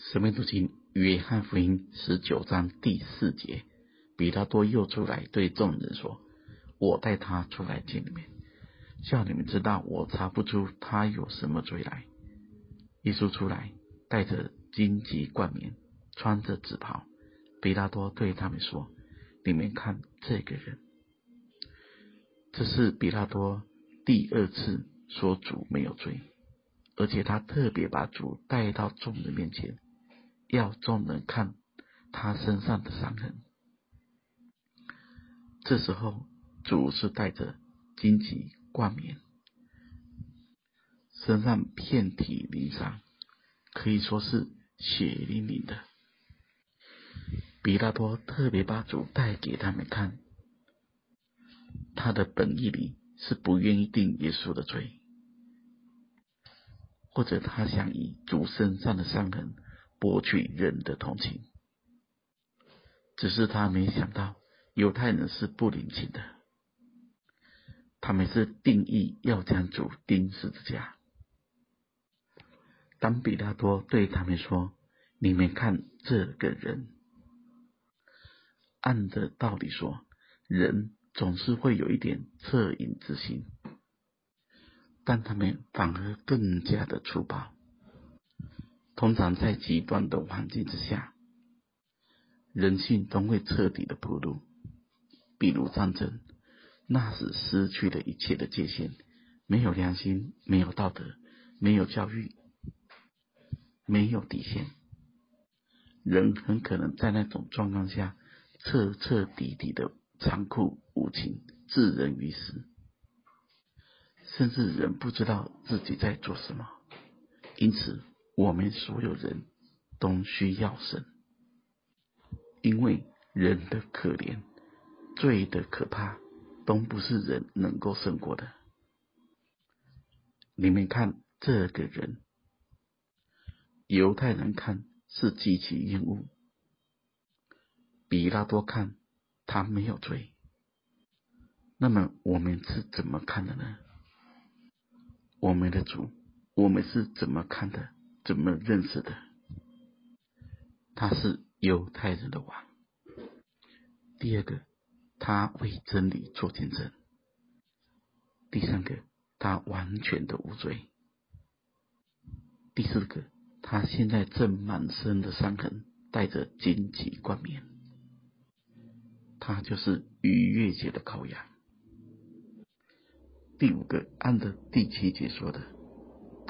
生命读经约翰福音十九章第四节，彼拉多又出来对众人说：“我带他出来见你们，叫你们知道我查不出他有什么罪来。”耶稣出来，带着荆棘冠冕，穿着紫袍。彼拉多对他们说：“你们看这个人。”这是彼拉多第二次说主没有罪，而且他特别把主带到众人面前。要众人看他身上的伤痕。这时候，主是带着荆棘冠冕，身上遍体鳞伤，可以说是血淋淋的。比拉多特别把主带给他们看，他的本意里是不愿意定耶稣的罪，或者他想以主身上的伤痕。博取人的同情，只是他没想到犹太人是不领情的，他们是定义要将主钉十字架。当比拉多对他们说：“你们看这个人。”按着道理说，人总是会有一点恻隐之心，但他们反而更加的粗暴。通常在极端的环境之下，人性都会彻底的暴露。比如战争，那是失去了一切的界限，没有良心，没有道德，没有教育，没有底线。人很可能在那种状况下，彻彻底底的残酷无情，置人于死，甚至人不知道自己在做什么。因此。我们所有人都需要神，因为人的可怜、罪的可怕，都不是人能够胜过的。你们看这个人，犹太人看是极其厌恶，比拉多看他没有罪。那么我们是怎么看的呢？我们的主，我们是怎么看的？怎么认识的？他是犹太人的王。第二个，他为真理做见证。第三个，他完全的无罪。第四个，他现在正满身的伤痕，带着荆棘冠冕。他就是逾越节的羔羊。第五个，按着第七节说的。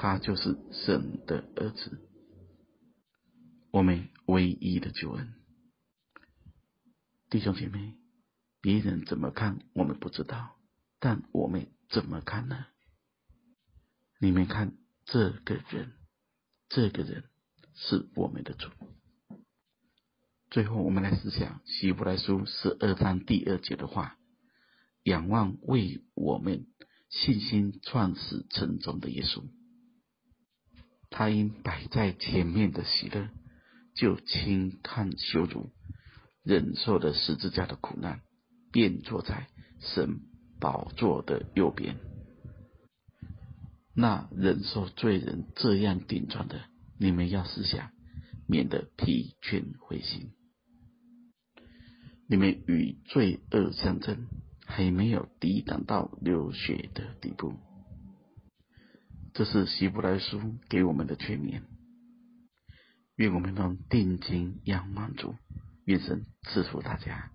他就是神的儿子，我们唯一的救恩。弟兄姐妹，别人怎么看我们不知道，但我们怎么看呢？你们看这个人，这个人是我们的主。最后，我们来思想希伯来书十二章第二节的话：仰望为我们信心创始成终的耶稣。他因摆在前面的喜乐，就轻看羞辱，忍受了十字架的苦难，便坐在神宝座的右边。那忍受罪人这样顶撞的，你们要思想，免得疲倦灰心。你们与罪恶相争，还没有抵挡到流血的地步。这是希伯来书给我们的劝勉，愿我们能定睛仰望主，愿神赐福大家。